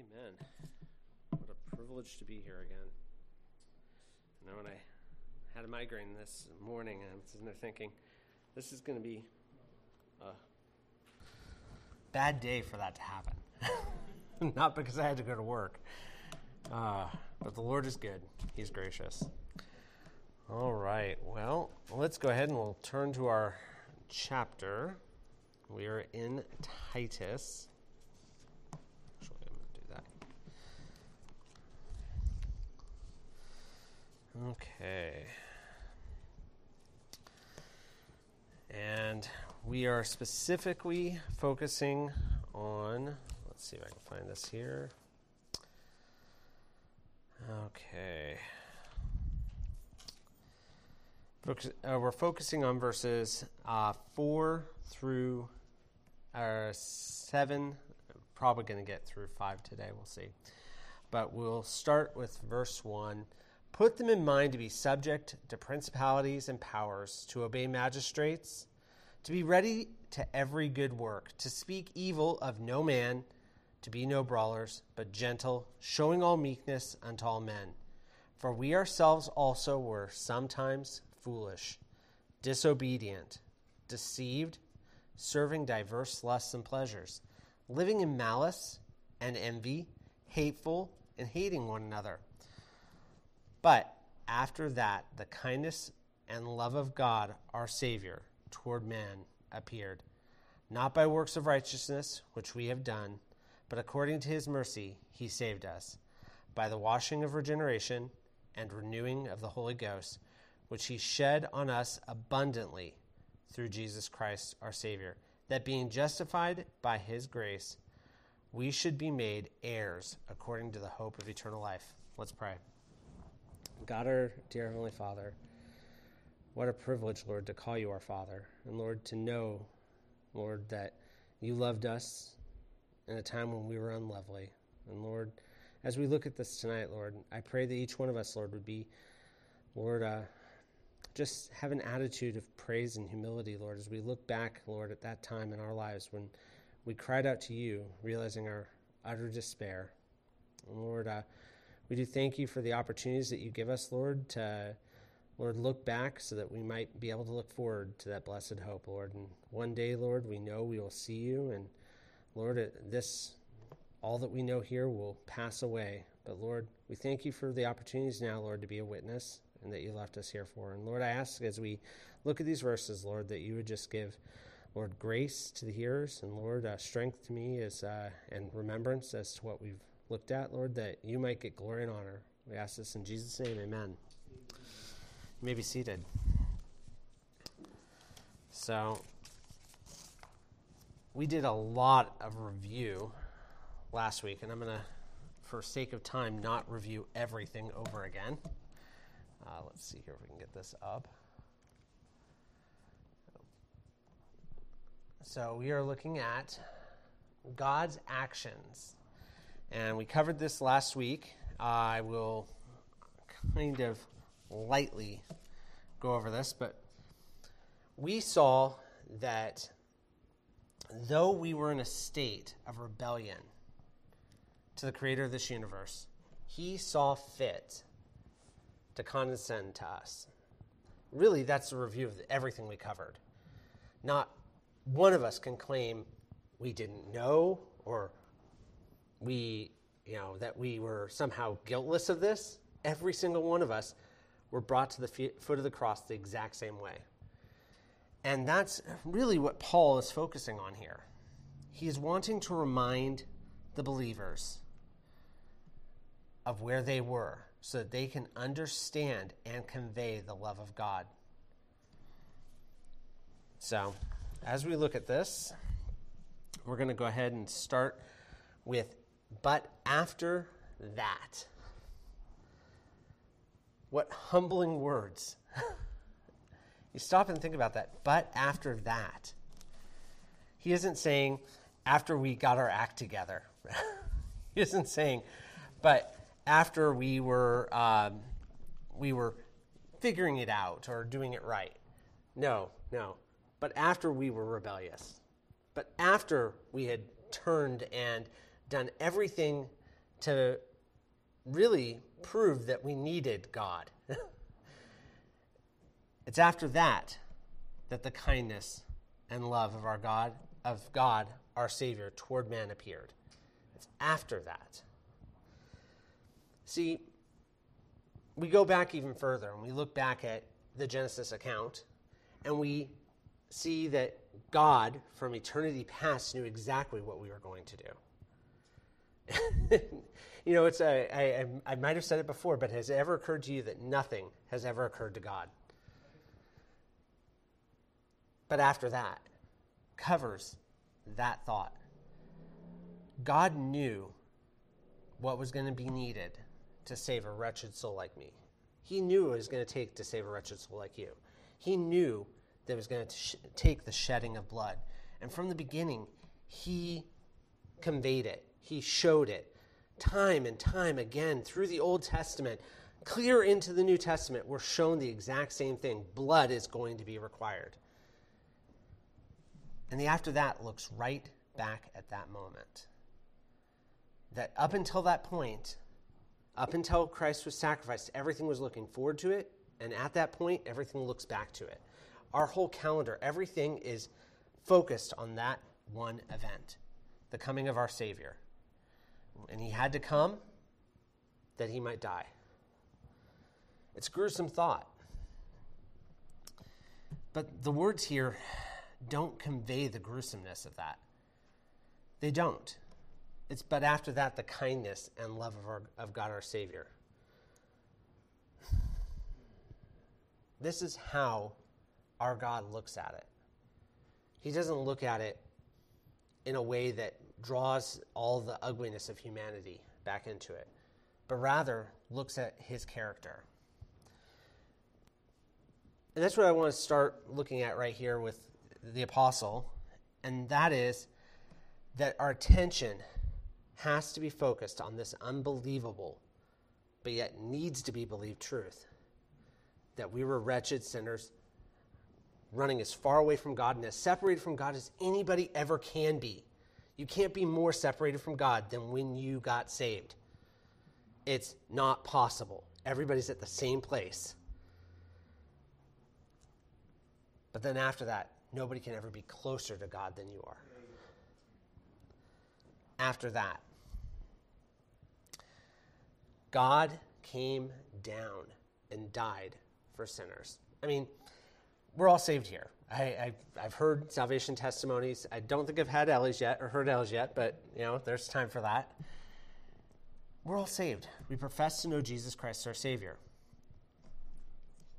Amen. What a privilege to be here again. You know, when I had a migraine this morning, I'm sitting there thinking, this is going to be a bad day for that to happen. Not because I had to go to work, uh, but the Lord is good. He's gracious. All right. Well, let's go ahead and we'll turn to our chapter. We are in Titus. Okay. And we are specifically focusing on, let's see if I can find this here. Okay. Focus, uh, we're focusing on verses uh, 4 through uh, 7. Probably going to get through 5 today, we'll see. But we'll start with verse 1. Put them in mind to be subject to principalities and powers, to obey magistrates, to be ready to every good work, to speak evil of no man, to be no brawlers, but gentle, showing all meekness unto all men. For we ourselves also were sometimes foolish, disobedient, deceived, serving diverse lusts and pleasures, living in malice and envy, hateful, and hating one another. But after that, the kindness and love of God, our Savior, toward man appeared, not by works of righteousness, which we have done, but according to his mercy, he saved us, by the washing of regeneration and renewing of the Holy Ghost, which he shed on us abundantly through Jesus Christ, our Savior, that being justified by his grace, we should be made heirs according to the hope of eternal life. Let's pray. God, our dear Heavenly Father, what a privilege, Lord, to call you our Father. And Lord, to know, Lord, that you loved us in a time when we were unlovely. And Lord, as we look at this tonight, Lord, I pray that each one of us, Lord, would be, Lord, uh, just have an attitude of praise and humility, Lord, as we look back, Lord, at that time in our lives when we cried out to you, realizing our utter despair. And Lord, uh, we do thank you for the opportunities that you give us, Lord, to Lord look back so that we might be able to look forward to that blessed hope, Lord. And one day, Lord, we know we will see you, and Lord, this all that we know here will pass away. But Lord, we thank you for the opportunities now, Lord, to be a witness and that you left us here for. And Lord, I ask as we look at these verses, Lord, that you would just give, Lord, grace to the hearers, and Lord, uh, strength to me as uh, and remembrance as to what we've looked at, Lord, that you might get glory and honor. We ask this in Jesus' name, amen. You may be seated. So, we did a lot of review last week, and I'm going to, for sake of time, not review everything over again. Uh, let's see here if we can get this up. So, we are looking at God's actions and we covered this last week. I will kind of lightly go over this, but we saw that though we were in a state of rebellion to the creator of this universe, he saw fit to condescend to us. Really, that's a review of everything we covered. Not one of us can claim we didn't know or we, you know, that we were somehow guiltless of this. Every single one of us were brought to the foot of the cross the exact same way. And that's really what Paul is focusing on here. He is wanting to remind the believers of where they were so that they can understand and convey the love of God. So, as we look at this, we're going to go ahead and start with but after that, what humbling words. you stop and think about that. But after that, he isn't saying after we got our act together. he isn't saying, but after we were um, we were figuring it out or doing it right. No, no. But after we were rebellious, but after we had turned and done everything to really prove that we needed God. it's after that that the kindness and love of our God, of God, our Savior, toward man appeared. It's after that. See, we go back even further and we look back at the Genesis account and we see that God, from eternity past, knew exactly what we were going to do. you know, it's a, I, I might have said it before, but has it ever occurred to you that nothing has ever occurred to God? But after that, covers that thought. God knew what was going to be needed to save a wretched soul like me. He knew it was going to take to save a wretched soul like you. He knew that it was going to sh- take the shedding of blood. And from the beginning, he conveyed it, he showed it time and time again through the Old Testament, clear into the New Testament. We're shown the exact same thing blood is going to be required. And the after that looks right back at that moment. That up until that point, up until Christ was sacrificed, everything was looking forward to it. And at that point, everything looks back to it. Our whole calendar, everything is focused on that one event the coming of our Savior. And he had to come that he might die. It's a gruesome thought. But the words here don't convey the gruesomeness of that. They don't. It's but after that the kindness and love of, our, of God our Savior. This is how our God looks at it. He doesn't look at it in a way that draws all the ugliness of humanity back into it, but rather looks at his character. And that's what I want to start looking at right here with the apostle, and that is that our attention has to be focused on this unbelievable, but yet needs to be believed truth that we were wretched sinners running as far away from God and as separated from God as anybody ever can be. You can't be more separated from God than when you got saved. It's not possible. Everybody's at the same place. But then after that, nobody can ever be closer to God than you are. After that, God came down and died for sinners. I mean, we're all saved here. I, have heard salvation testimonies. I don't think I've had Ellie's yet or heard Ellie's yet, but you know, there's time for that. We're all saved. We profess to know Jesus Christ, our Savior.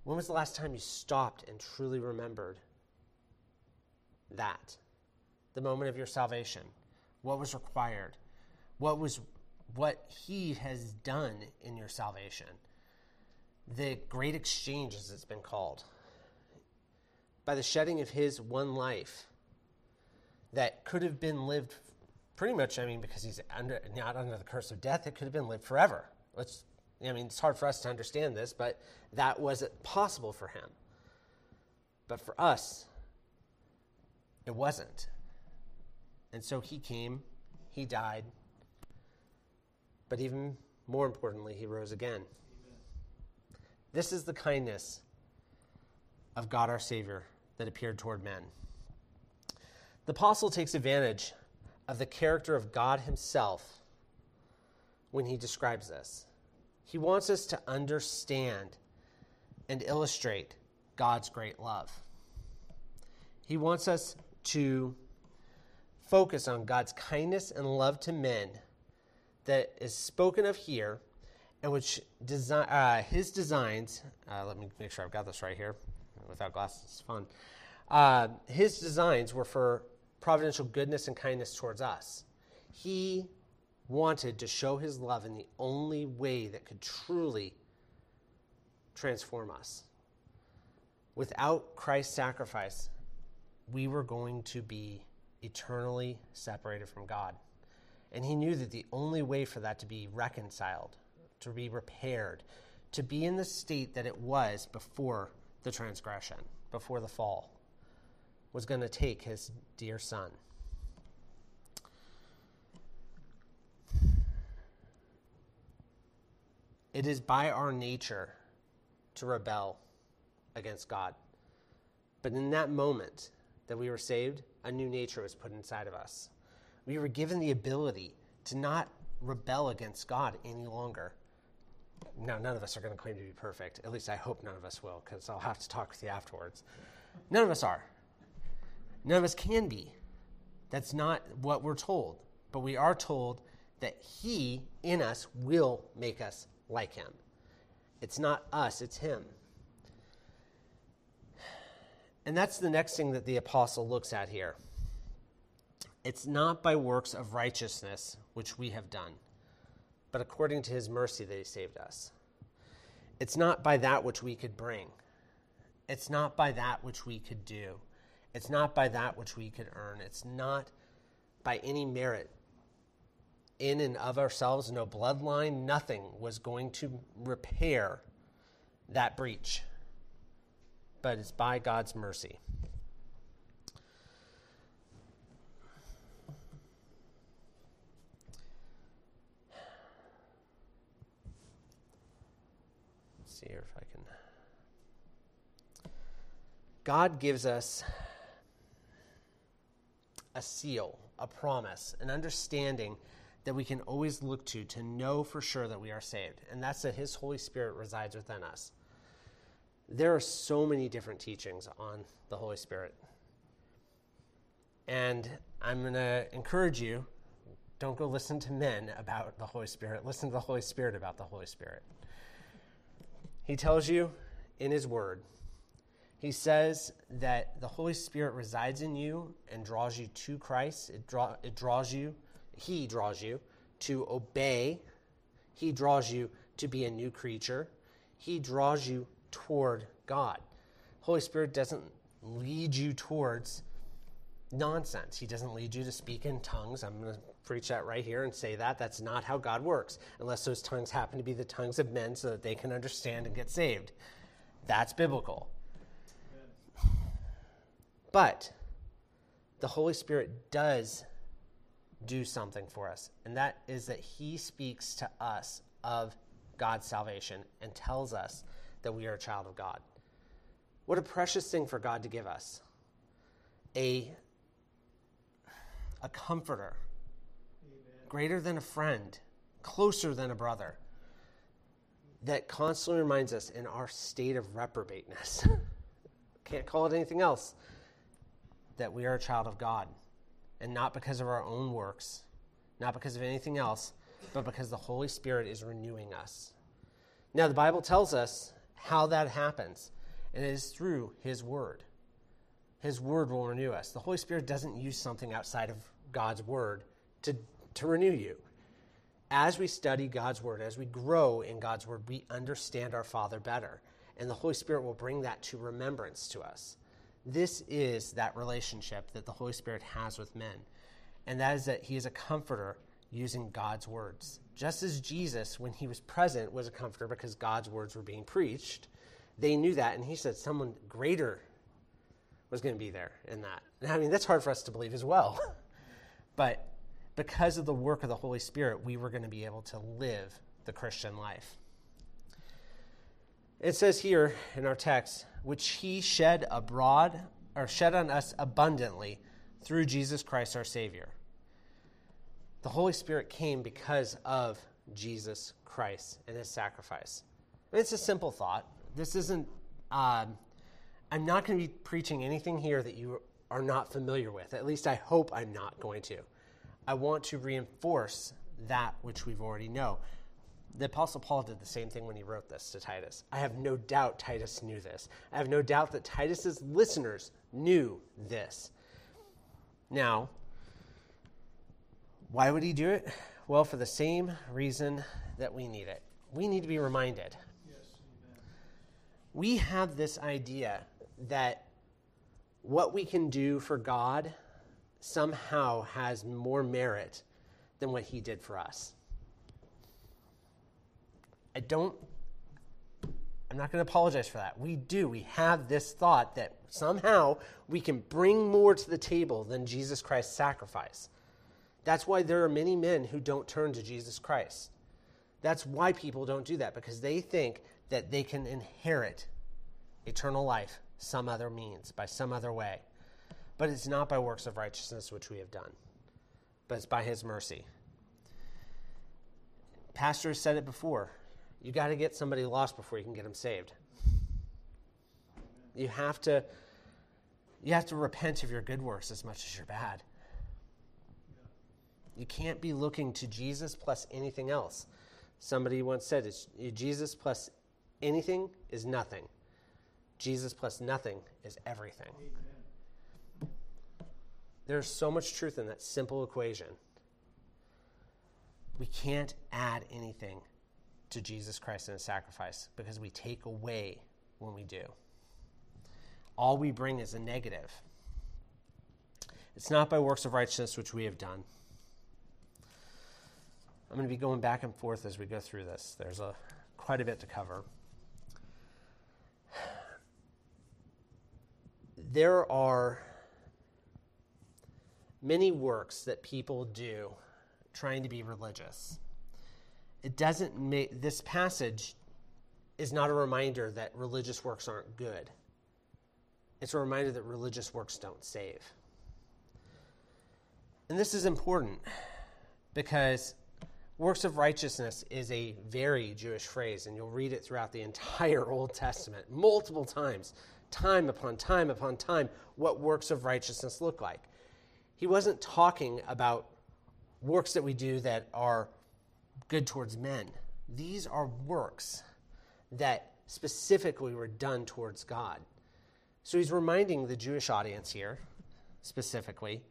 When was the last time you stopped and truly remembered that? The moment of your salvation. What was required? What was what he has done in your salvation? The great exchange, as it's been called by the shedding of his one life that could have been lived pretty much, I mean, because he's under, not under the curse of death, it could have been lived forever. Let's, I mean, it's hard for us to understand this, but that was possible for him. But for us, it wasn't. And so he came, he died, but even more importantly, he rose again. This is the kindness of God our Savior that appeared toward men. The apostle takes advantage of the character of God himself when he describes this. He wants us to understand and illustrate God's great love. He wants us to focus on God's kindness and love to men that is spoken of here and which design, uh, his designs, uh, let me make sure I've got this right here without glasses, it's fun. Uh, his designs were for providential goodness and kindness towards us. He wanted to show his love in the only way that could truly transform us. Without Christ's sacrifice, we were going to be eternally separated from God. And he knew that the only way for that to be reconciled, to be repaired, to be in the state that it was before the transgression, before the fall, was going to take his dear son. It is by our nature to rebel against God. But in that moment that we were saved, a new nature was put inside of us. We were given the ability to not rebel against God any longer. Now, none of us are going to claim to be perfect. At least I hope none of us will, because I'll have to talk with you afterwards. None of us are. None of us can be. That's not what we're told. But we are told that He in us will make us like Him. It's not us, it's Him. And that's the next thing that the apostle looks at here. It's not by works of righteousness which we have done, but according to his mercy that he saved us. It's not by that which we could bring. It's not by that which we could do. It's not by that which we could earn. It's not by any merit in and of ourselves, no bloodline, nothing was going to repair that breach but it's by God's mercy. Let's see here if I can. God gives us a seal, a promise, an understanding that we can always look to to know for sure that we are saved. And that's that His Holy Spirit resides within us there are so many different teachings on the Holy Spirit. And I'm going to encourage you don't go listen to men about the Holy Spirit. Listen to the Holy Spirit about the Holy Spirit. He tells you in His Word, He says that the Holy Spirit resides in you and draws you to Christ. It, draw, it draws you, He draws you to obey, He draws you to be a new creature, He draws you toward God. Holy Spirit doesn't lead you towards nonsense. He doesn't lead you to speak in tongues. I'm going to preach that right here and say that. That's not how God works, unless those tongues happen to be the tongues of men so that they can understand and get saved. That's biblical. But the Holy Spirit does do something for us, and that is that He speaks to us of God's salvation and tells us that we are a child of God. What a precious thing for God to give us a, a comforter, Amen. greater than a friend, closer than a brother, that constantly reminds us in our state of reprobateness. Can't call it anything else. That we are a child of God. And not because of our own works, not because of anything else, but because the Holy Spirit is renewing us. Now, the Bible tells us how that happens, and it is through His Word. His Word will renew us. The Holy Spirit doesn't use something outside of God's Word to, to renew you. As we study God's Word, as we grow in God's Word, we understand our Father better, and the Holy Spirit will bring that to remembrance to us. This is that relationship that the Holy Spirit has with men, and that is that He is a comforter using God's words. Just as Jesus, when he was present, was a comforter because God's words were being preached, they knew that, and he said someone greater was going to be there in that. And I mean, that's hard for us to believe as well. but because of the work of the Holy Spirit, we were going to be able to live the Christian life. It says here in our text, which he shed abroad or shed on us abundantly through Jesus Christ our Savior the Holy Spirit came because of Jesus Christ and his sacrifice. It's a simple thought. This isn't, um, I'm not going to be preaching anything here that you are not familiar with. At least I hope I'm not going to. I want to reinforce that which we've already know. The Apostle Paul did the same thing when he wrote this to Titus. I have no doubt Titus knew this. I have no doubt that Titus's listeners knew this. Now, why would he do it? Well, for the same reason that we need it. We need to be reminded. Yes, we have this idea that what we can do for God somehow has more merit than what he did for us. I don't, I'm not going to apologize for that. We do. We have this thought that somehow we can bring more to the table than Jesus Christ's sacrifice. That's why there are many men who don't turn to Jesus Christ. That's why people don't do that, because they think that they can inherit eternal life some other means, by some other way. But it's not by works of righteousness which we have done, but it's by his mercy. Pastor has said it before. You got to get somebody lost before you can get them saved. You have to you have to repent of your good works as much as your bad. You can't be looking to Jesus plus anything else. Somebody once said, it's, Jesus plus anything is nothing. Jesus plus nothing is everything. Amen. There's so much truth in that simple equation. We can't add anything to Jesus Christ and his sacrifice because we take away when we do. All we bring is a negative. It's not by works of righteousness which we have done. I'm going to be going back and forth as we go through this. There's a quite a bit to cover. There are many works that people do trying to be religious. It doesn't make this passage is not a reminder that religious works aren't good. It's a reminder that religious works don't save. And this is important because works of righteousness is a very Jewish phrase, and you'll read it throughout the entire Old Testament multiple times, time upon time upon time, what works of righteousness look like. He wasn't talking about works that we do that are good towards men. These are works that specifically were done towards God. So he's reminding the Jewish audience here, specifically,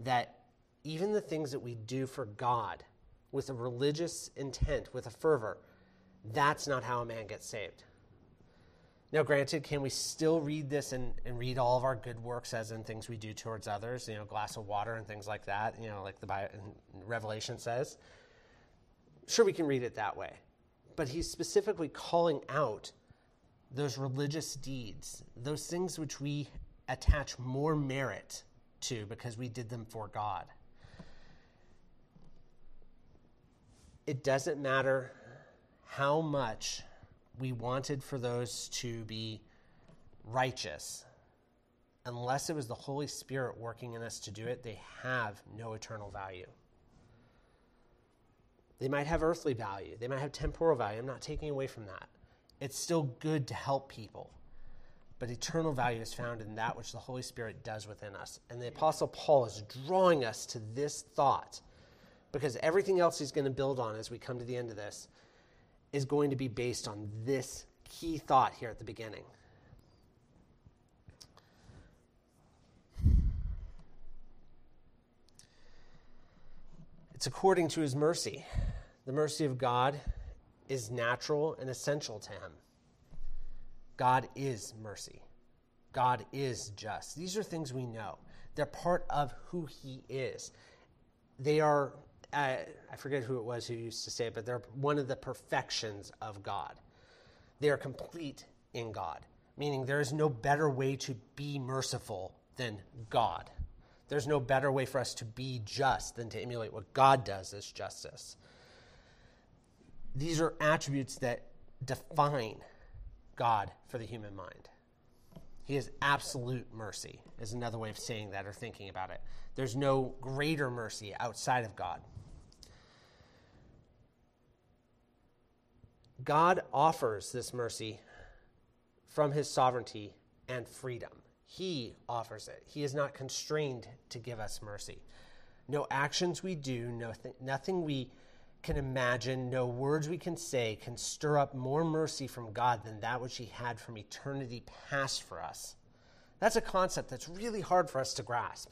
that even the things that we do for God with a religious intent, with a fervor, that's not how a man gets saved. Now, granted, can we still read this and, and read all of our good works as in things we do towards others, you know, glass of water and things like that, you know, like the Bible, Revelation says? Sure, we can read it that way. But he's specifically calling out those religious deeds, those things which we attach more merit to because we did them for God. It doesn't matter how much we wanted for those to be righteous. Unless it was the Holy Spirit working in us to do it, they have no eternal value. They might have earthly value, they might have temporal value. I'm not taking away from that. It's still good to help people. But eternal value is found in that which the Holy Spirit does within us. And the Apostle Paul is drawing us to this thought because everything else he's going to build on as we come to the end of this is going to be based on this key thought here at the beginning. It's according to his mercy. The mercy of God is natural and essential to him. God is mercy. God is just. These are things we know. They're part of who he is. They are I, I forget who it was who used to say it, but they're one of the perfections of God. They are complete in God, meaning there is no better way to be merciful than God. There's no better way for us to be just than to emulate what God does as justice. These are attributes that define God for the human mind. He has absolute mercy, is another way of saying that or thinking about it. There's no greater mercy outside of God. God offers this mercy from his sovereignty and freedom. He offers it. He is not constrained to give us mercy. No actions we do, no th- nothing we can imagine, no words we can say can stir up more mercy from God than that which he had from eternity past for us. That's a concept that's really hard for us to grasp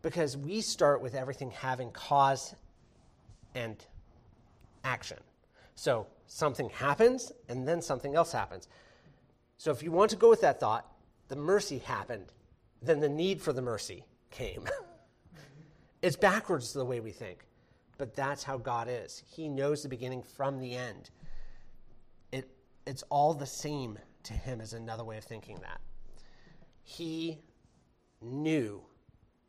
because we start with everything having cause and action. So something happens and then something else happens. So if you want to go with that thought, the mercy happened, then the need for the mercy came. it's backwards the way we think, but that's how God is. He knows the beginning from the end. It, it's all the same to him, is another way of thinking that. He knew,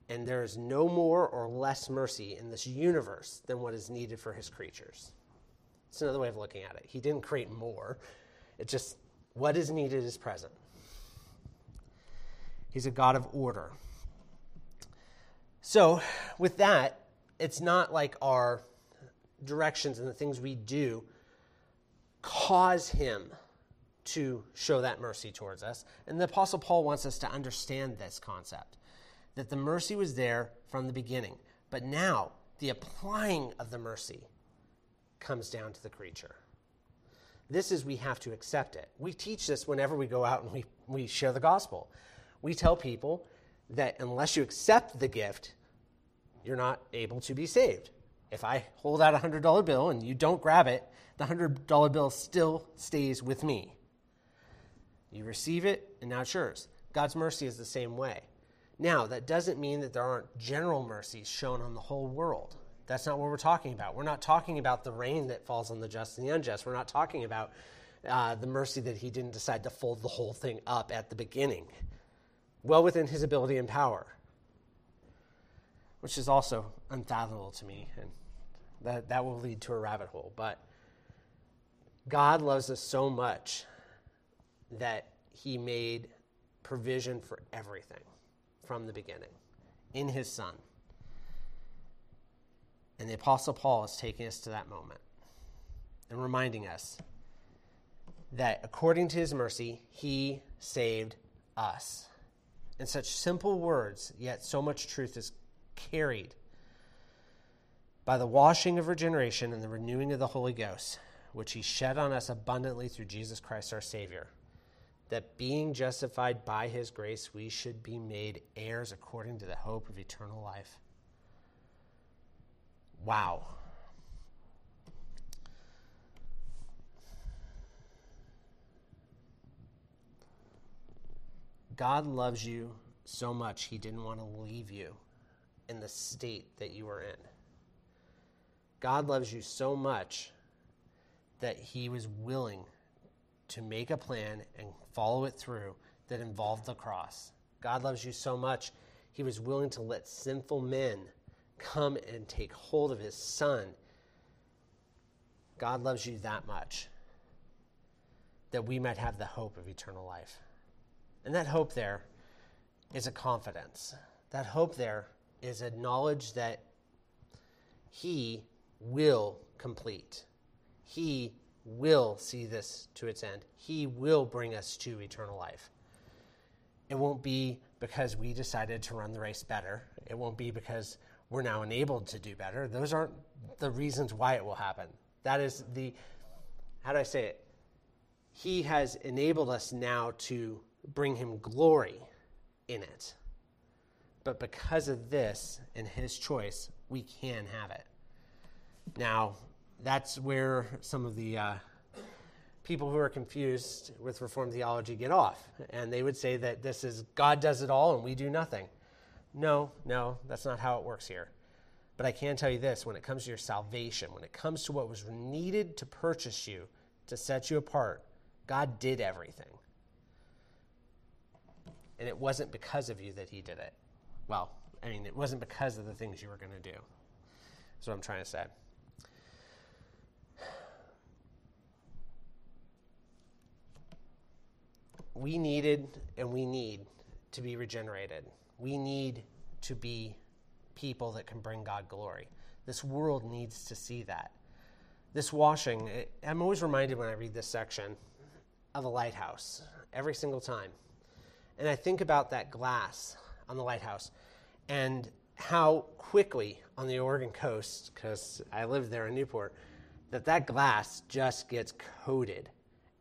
and there is no more or less mercy in this universe than what is needed for his creatures. It's another way of looking at it. He didn't create more. It's just what is needed is present. He's a God of order. So, with that, it's not like our directions and the things we do cause him to show that mercy towards us. And the Apostle Paul wants us to understand this concept that the mercy was there from the beginning. But now, the applying of the mercy comes down to the creature. This is we have to accept it. We teach this whenever we go out and we, we share the gospel. We tell people that unless you accept the gift, you're not able to be saved. If I hold out a $100 bill and you don't grab it, the $100 bill still stays with me. You receive it, and now it's yours. God's mercy is the same way. Now, that doesn't mean that there aren't general mercies shown on the whole world. That's not what we're talking about. We're not talking about the rain that falls on the just and the unjust. We're not talking about uh, the mercy that he didn't decide to fold the whole thing up at the beginning, well within his ability and power, which is also unfathomable to me, and that, that will lead to a rabbit hole. But God loves us so much that he made provision for everything from the beginning in his son. And the Apostle Paul is taking us to that moment and reminding us that according to his mercy, he saved us. In such simple words, yet so much truth is carried by the washing of regeneration and the renewing of the Holy Ghost, which he shed on us abundantly through Jesus Christ our Savior that being justified by his grace, we should be made heirs according to the hope of eternal life. Wow. God loves you so much, he didn't want to leave you in the state that you were in. God loves you so much that he was willing to make a plan and follow it through that involved the cross. God loves you so much, he was willing to let sinful men come and take hold of his son. God loves you that much that we might have the hope of eternal life. And that hope there is a confidence. That hope there is a knowledge that he will complete. He will see this to its end. He will bring us to eternal life. It won't be because we decided to run the race better. It won't be because we're now enabled to do better. Those aren't the reasons why it will happen. That is the, how do I say it? He has enabled us now to bring him glory in it. But because of this and his choice, we can have it. Now, that's where some of the uh, people who are confused with Reformed theology get off. And they would say that this is God does it all and we do nothing. No, no, that's not how it works here. But I can tell you this when it comes to your salvation, when it comes to what was needed to purchase you, to set you apart, God did everything. And it wasn't because of you that He did it. Well, I mean, it wasn't because of the things you were going to do. That's what I'm trying to say. we needed and we need to be regenerated. We need to be people that can bring God glory. This world needs to see that. This washing, it, I'm always reminded when I read this section of a lighthouse every single time. And I think about that glass on the lighthouse and how quickly on the Oregon coast, because I lived there in Newport, that that glass just gets coated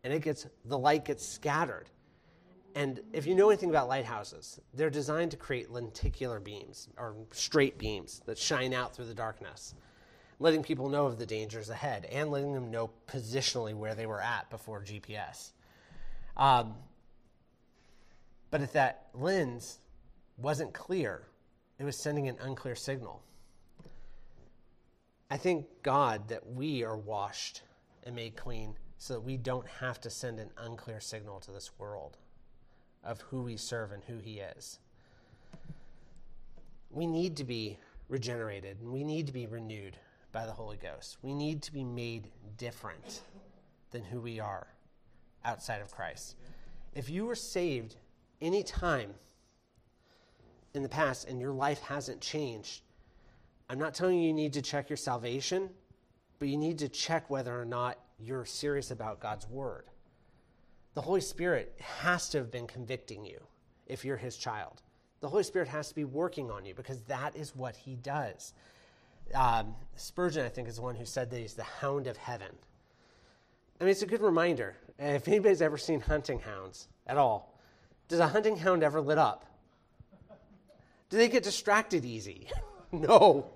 and it gets the light gets scattered and if you know anything about lighthouses, they're designed to create lenticular beams or straight beams that shine out through the darkness, letting people know of the dangers ahead and letting them know positionally where they were at before GPS. Um, but if that lens wasn't clear, it was sending an unclear signal. I thank God that we are washed and made clean so that we don't have to send an unclear signal to this world of who we serve and who He is. We need to be regenerated and we need to be renewed by the Holy Ghost. We need to be made different than who we are outside of Christ. If you were saved any time in the past and your life hasn't changed, I'm not telling you you need to check your salvation, but you need to check whether or not you're serious about God's word. The Holy Spirit has to have been convicting you if you're his child. The Holy Spirit has to be working on you because that is what he does. Um, Spurgeon, I think, is the one who said that he's the hound of heaven. I mean, it's a good reminder. If anybody's ever seen hunting hounds at all, does a hunting hound ever lit up? Do they get distracted easy? no.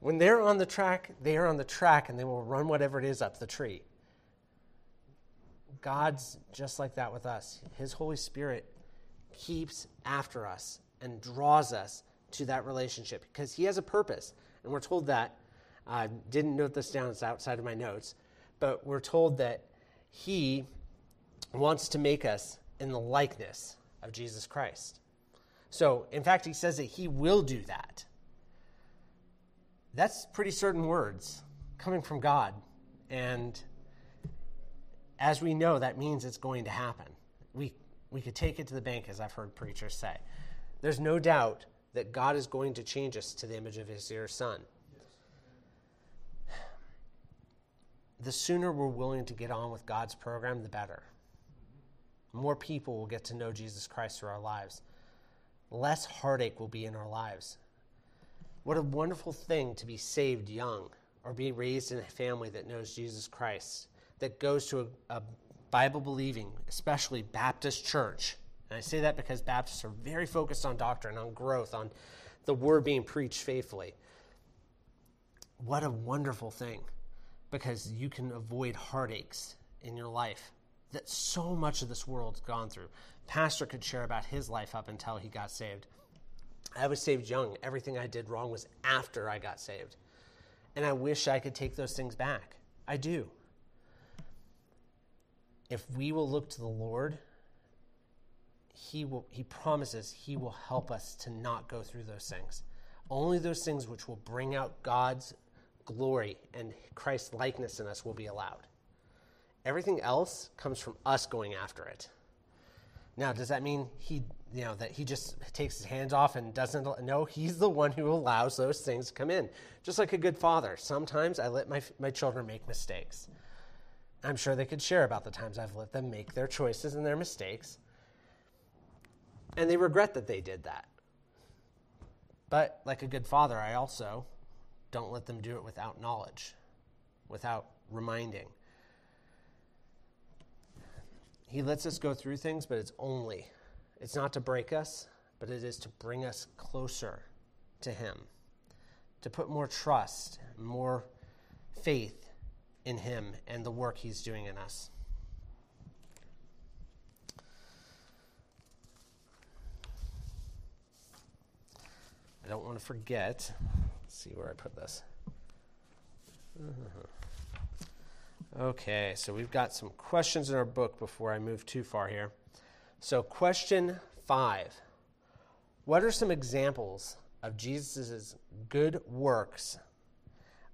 When they're on the track, they are on the track and they will run whatever it is up the tree. God's just like that with us. His Holy Spirit keeps after us and draws us to that relationship because He has a purpose. And we're told that. I didn't note this down, it's outside of my notes. But we're told that He wants to make us in the likeness of Jesus Christ. So, in fact, He says that He will do that. That's pretty certain words coming from God. And as we know, that means it's going to happen. We, we could take it to the bank, as I've heard preachers say. There's no doubt that God is going to change us to the image of his dear son. The sooner we're willing to get on with God's program, the better. More people will get to know Jesus Christ through our lives. Less heartache will be in our lives. What a wonderful thing to be saved young or be raised in a family that knows Jesus Christ, that goes to a, a Bible believing, especially Baptist church and I say that because Baptists are very focused on doctrine, on growth, on the word being preached faithfully. What a wonderful thing because you can avoid heartaches in your life that so much of this world's gone through. Pastor could share about his life up until he got saved. I was saved young. Everything I did wrong was after I got saved. And I wish I could take those things back. I do. If we will look to the Lord he will he promises he will help us to not go through those things only those things which will bring out god's glory and christ's likeness in us will be allowed everything else comes from us going after it now does that mean he you know that he just takes his hands off and doesn't no he's the one who allows those things to come in just like a good father sometimes i let my, my children make mistakes i'm sure they could share about the times i've let them make their choices and their mistakes and they regret that they did that. But like a good father, I also don't let them do it without knowledge, without reminding. He lets us go through things, but it's only, it's not to break us, but it is to bring us closer to Him, to put more trust, more faith in Him and the work He's doing in us. I don't want to forget. Let's see where I put this. Uh-huh. Okay, so we've got some questions in our book before I move too far here. So, question five What are some examples of Jesus' good works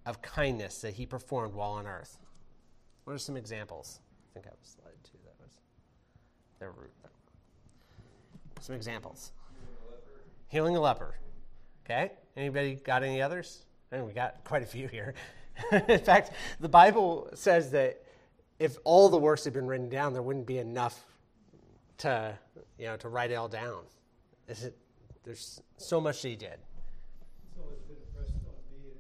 of kindness that he performed while on earth? What are some examples? I think I was slide two. That was their root. Some examples. Healing a leper. Okay? Anybody got any others? I mean, we got quite a few here. In fact, the Bible says that if all the works had been written down, there wouldn't be enough to, you know, to write it all down. Is it, there's so much he did. It's always been impressed on me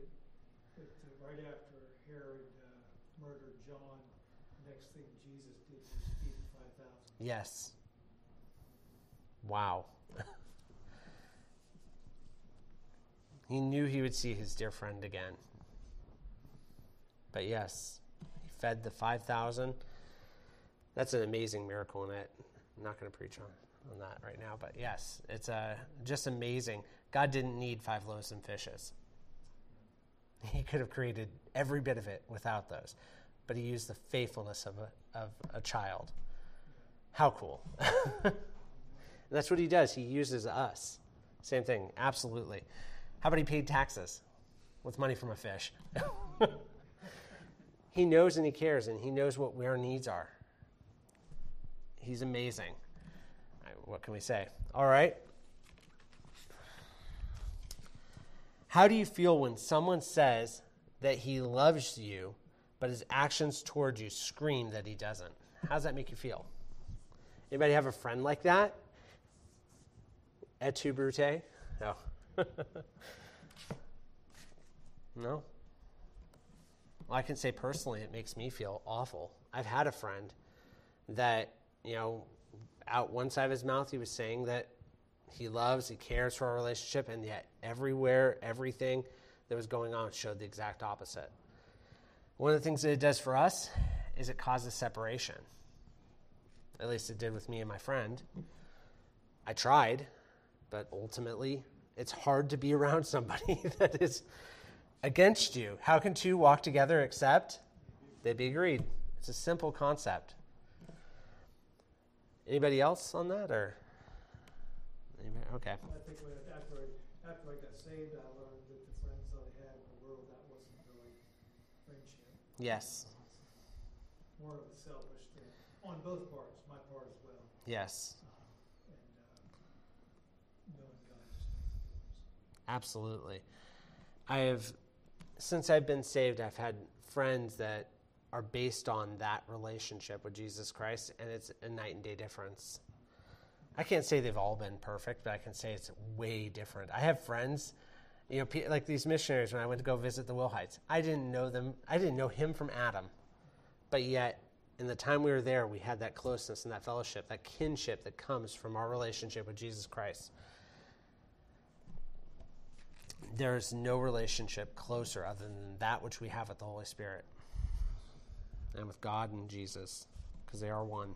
that, that right after Herod uh, murdered John, the next thing Jesus did was feed the 5,000. Yes. Wow. He knew he would see his dear friend again. But yes, he fed the 5,000. That's an amazing miracle in it. I'm not going to preach on, on that right now, but yes, it's uh, just amazing. God didn't need five loaves and fishes. He could have created every bit of it without those, but he used the faithfulness of a, of a child. How cool. that's what he does. He uses us. Same thing, absolutely. How about he paid taxes with money from a fish? he knows and he cares and he knows what our needs are. He's amazing. What can we say? All right. How do you feel when someone says that he loves you, but his actions towards you scream that he doesn't? How does that make you feel? Anybody have a friend like that? Et tu, Brute? No. no? Well, I can say personally, it makes me feel awful. I've had a friend that, you know, out one side of his mouth, he was saying that he loves, he cares for our relationship, and yet everywhere, everything that was going on showed the exact opposite. One of the things that it does for us is it causes separation. At least it did with me and my friend. I tried, but ultimately, it's hard to be around somebody that is against you. How can two walk together except they be agreed? It's a simple concept. Anybody else on that, or Anybody? okay? I think when, after I, after I got saved, I learned that the friends I had in the world that wasn't really friendship. Yes. More of a selfish thing on both parts, my part as well. Yes. And uh, knowing God just makes a difference. Absolutely. I have, since I've been saved, I've had friends that are based on that relationship with Jesus Christ, and it's a night and day difference. I can't say they've all been perfect, but I can say it's way different. I have friends, you know, like these missionaries when I went to go visit the Wilhites. I didn't know them, I didn't know him from Adam, but yet in the time we were there, we had that closeness and that fellowship, that kinship that comes from our relationship with Jesus Christ. There's no relationship closer other than that which we have with the Holy Spirit and with God and Jesus, because they are one.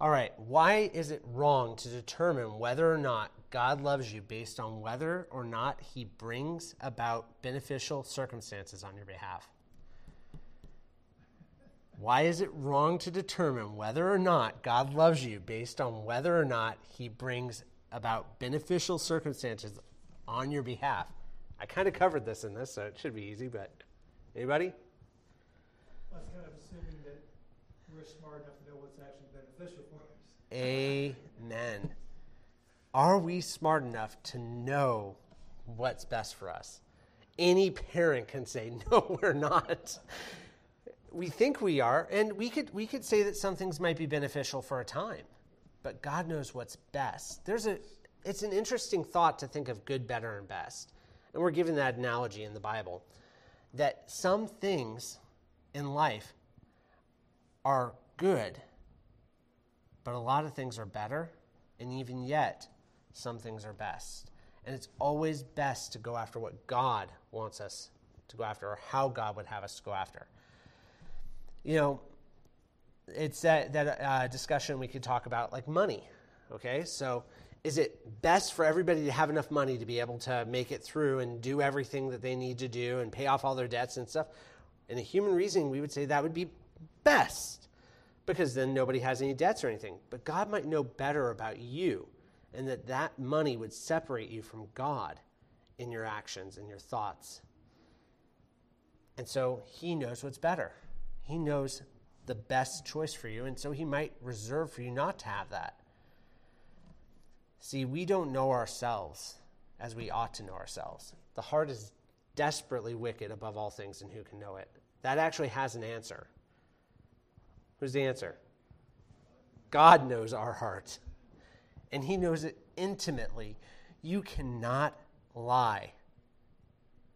All right, why is it wrong to determine whether or not God loves you based on whether or not he brings about beneficial circumstances on your behalf? Why is it wrong to determine whether or not God loves you based on whether or not he brings about beneficial circumstances on your behalf? I kind of covered this in this, so it should be easy, but anybody? That's kind of assuming that we're smart enough to know what's actually beneficial for us. Amen. Are we smart enough to know what's best for us? Any parent can say, no, we're not. We think we are, and we could, we could say that some things might be beneficial for a time, but God knows what's best. There's a, it's an interesting thought to think of good, better, and best. And we're given that analogy in the Bible that some things in life are good, but a lot of things are better, and even yet, some things are best. And it's always best to go after what God wants us to go after, or how God would have us to go after. You know, it's that, that uh, discussion we could talk about, like money. Okay, so is it best for everybody to have enough money to be able to make it through and do everything that they need to do and pay off all their debts and stuff? In a human reasoning, we would say that would be best because then nobody has any debts or anything. But God might know better about you and that that money would separate you from God in your actions and your thoughts. And so he knows what's better. He knows the best choice for you, and so he might reserve for you not to have that. See, we don't know ourselves as we ought to know ourselves. The heart is desperately wicked above all things, and who can know it? That actually has an answer. Who's the answer? God knows our heart, and He knows it intimately. You cannot lie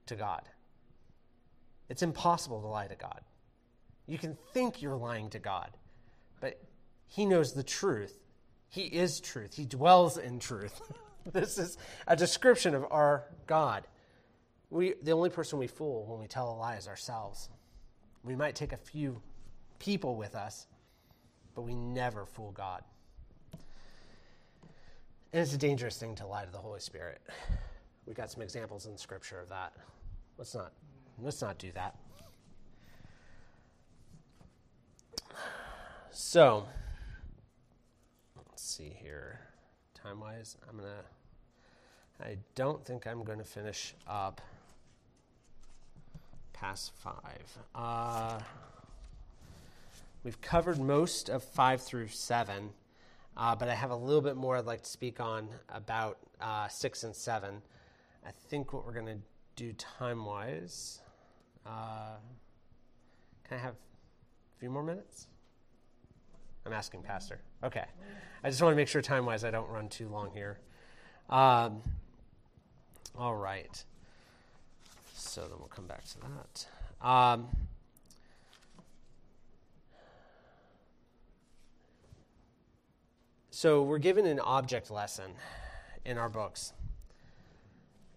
to God. It's impossible to lie to God. You can think you're lying to God, but He knows the truth. He is truth, He dwells in truth. this is a description of our God. We, the only person we fool when we tell a lie is ourselves. We might take a few people with us, but we never fool God. And it's a dangerous thing to lie to the Holy Spirit. We've got some examples in Scripture of that. Let's not, let's not do that. So, let's see here. Time wise, I'm to, I don't think I'm to finish up past five. Uh, we've covered most of five through seven, uh, but I have a little bit more I'd like to speak on about uh, six and seven. I think what we're to do time wise. Uh, can I have a few more minutes? I'm asking Pastor. Okay. I just want to make sure time wise I don't run too long here. Um, all right. So then we'll come back to that. Um, so we're given an object lesson in our books.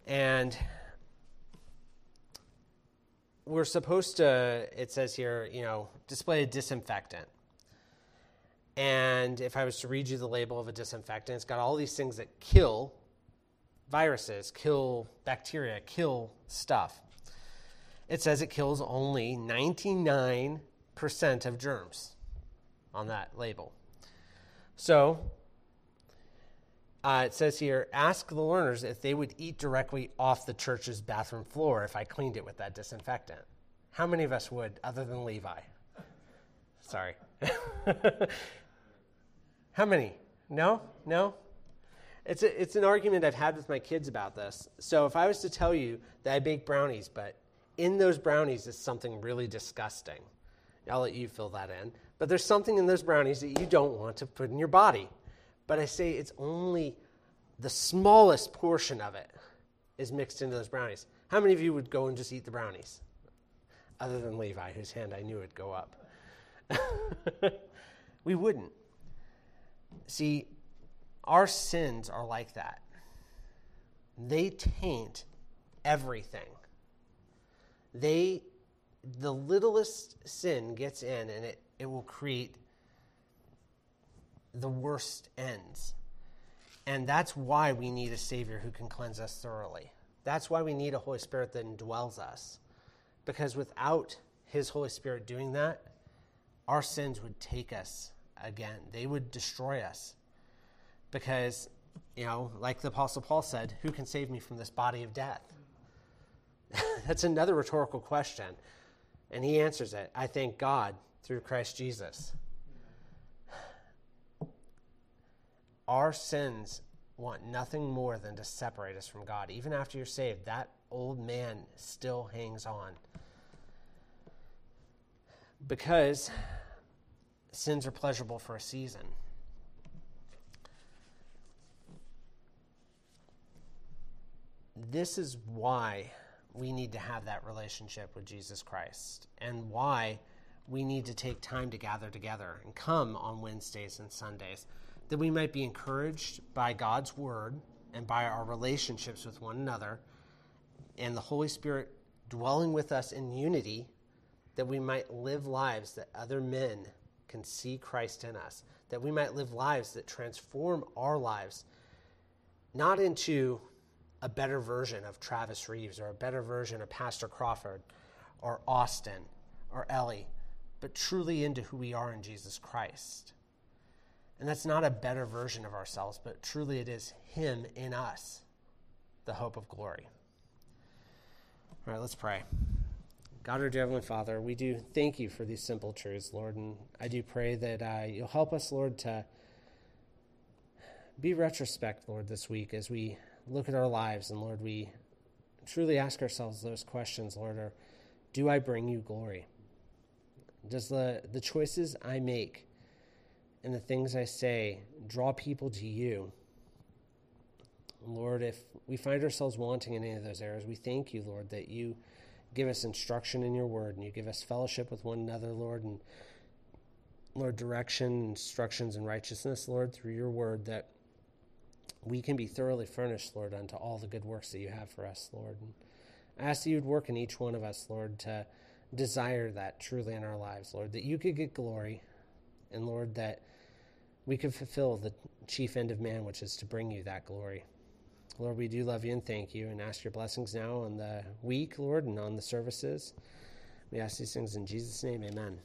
And we're supposed to, it says here, you know, display a disinfectant. And if I was to read you the label of a disinfectant, it's got all these things that kill viruses, kill bacteria, kill stuff. It says it kills only 99% of germs on that label. So uh, it says here ask the learners if they would eat directly off the church's bathroom floor if I cleaned it with that disinfectant. How many of us would, other than Levi? Sorry. How many? No? No? It's, a, it's an argument I've had with my kids about this. So if I was to tell you that I bake brownies, but in those brownies is something really disgusting, I'll let you fill that in. But there's something in those brownies that you don't want to put in your body. But I say it's only the smallest portion of it is mixed into those brownies. How many of you would go and just eat the brownies? Other than Levi, whose hand I knew would go up. we wouldn't. See, our sins are like that. They taint everything. They the littlest sin gets in and it, it will create the worst ends. And that's why we need a Savior who can cleanse us thoroughly. That's why we need a Holy Spirit that indwells us. Because without His Holy Spirit doing that, our sins would take us again, they would destroy us. Because, you know, like the Apostle Paul said, who can save me from this body of death? That's another rhetorical question. And he answers it I thank God through Christ Jesus. Our sins want nothing more than to separate us from God. Even after you're saved, that old man still hangs on. Because sins are pleasurable for a season. this is why we need to have that relationship with Jesus Christ and why we need to take time to gather together and come on Wednesdays and Sundays that we might be encouraged by God's word and by our relationships with one another and the Holy Spirit dwelling with us in unity that we might live lives that other men can see Christ in us, that we might live lives that transform our lives not into a better version of Travis Reeves or a better version of Pastor Crawford or Austin or Ellie, but truly into who we are in Jesus Christ. And that's not a better version of ourselves, but truly it is Him in us, the hope of glory. All right, let's pray. God, our Heavenly Father, we do thank you for these simple truths, Lord, and I do pray that uh, you'll help us, Lord, to be retrospect, Lord, this week as we look at our lives and Lord, we truly ask ourselves those questions, Lord, are do I bring you glory? Does the, the choices I make and the things I say draw people to you? Lord, if we find ourselves wanting in any of those areas, we thank you, Lord, that you give us instruction in your word and you give us fellowship with one another, Lord, and Lord, direction, instructions, and righteousness, Lord, through your word that we can be thoroughly furnished, Lord, unto all the good works that you have for us, Lord. And I ask that you would work in each one of us, Lord, to desire that truly in our lives, Lord, that you could get glory, and Lord, that we could fulfill the chief end of man, which is to bring you that glory. Lord, we do love you and thank you and ask your blessings now on the week, Lord, and on the services. We ask these things in Jesus' name. Amen.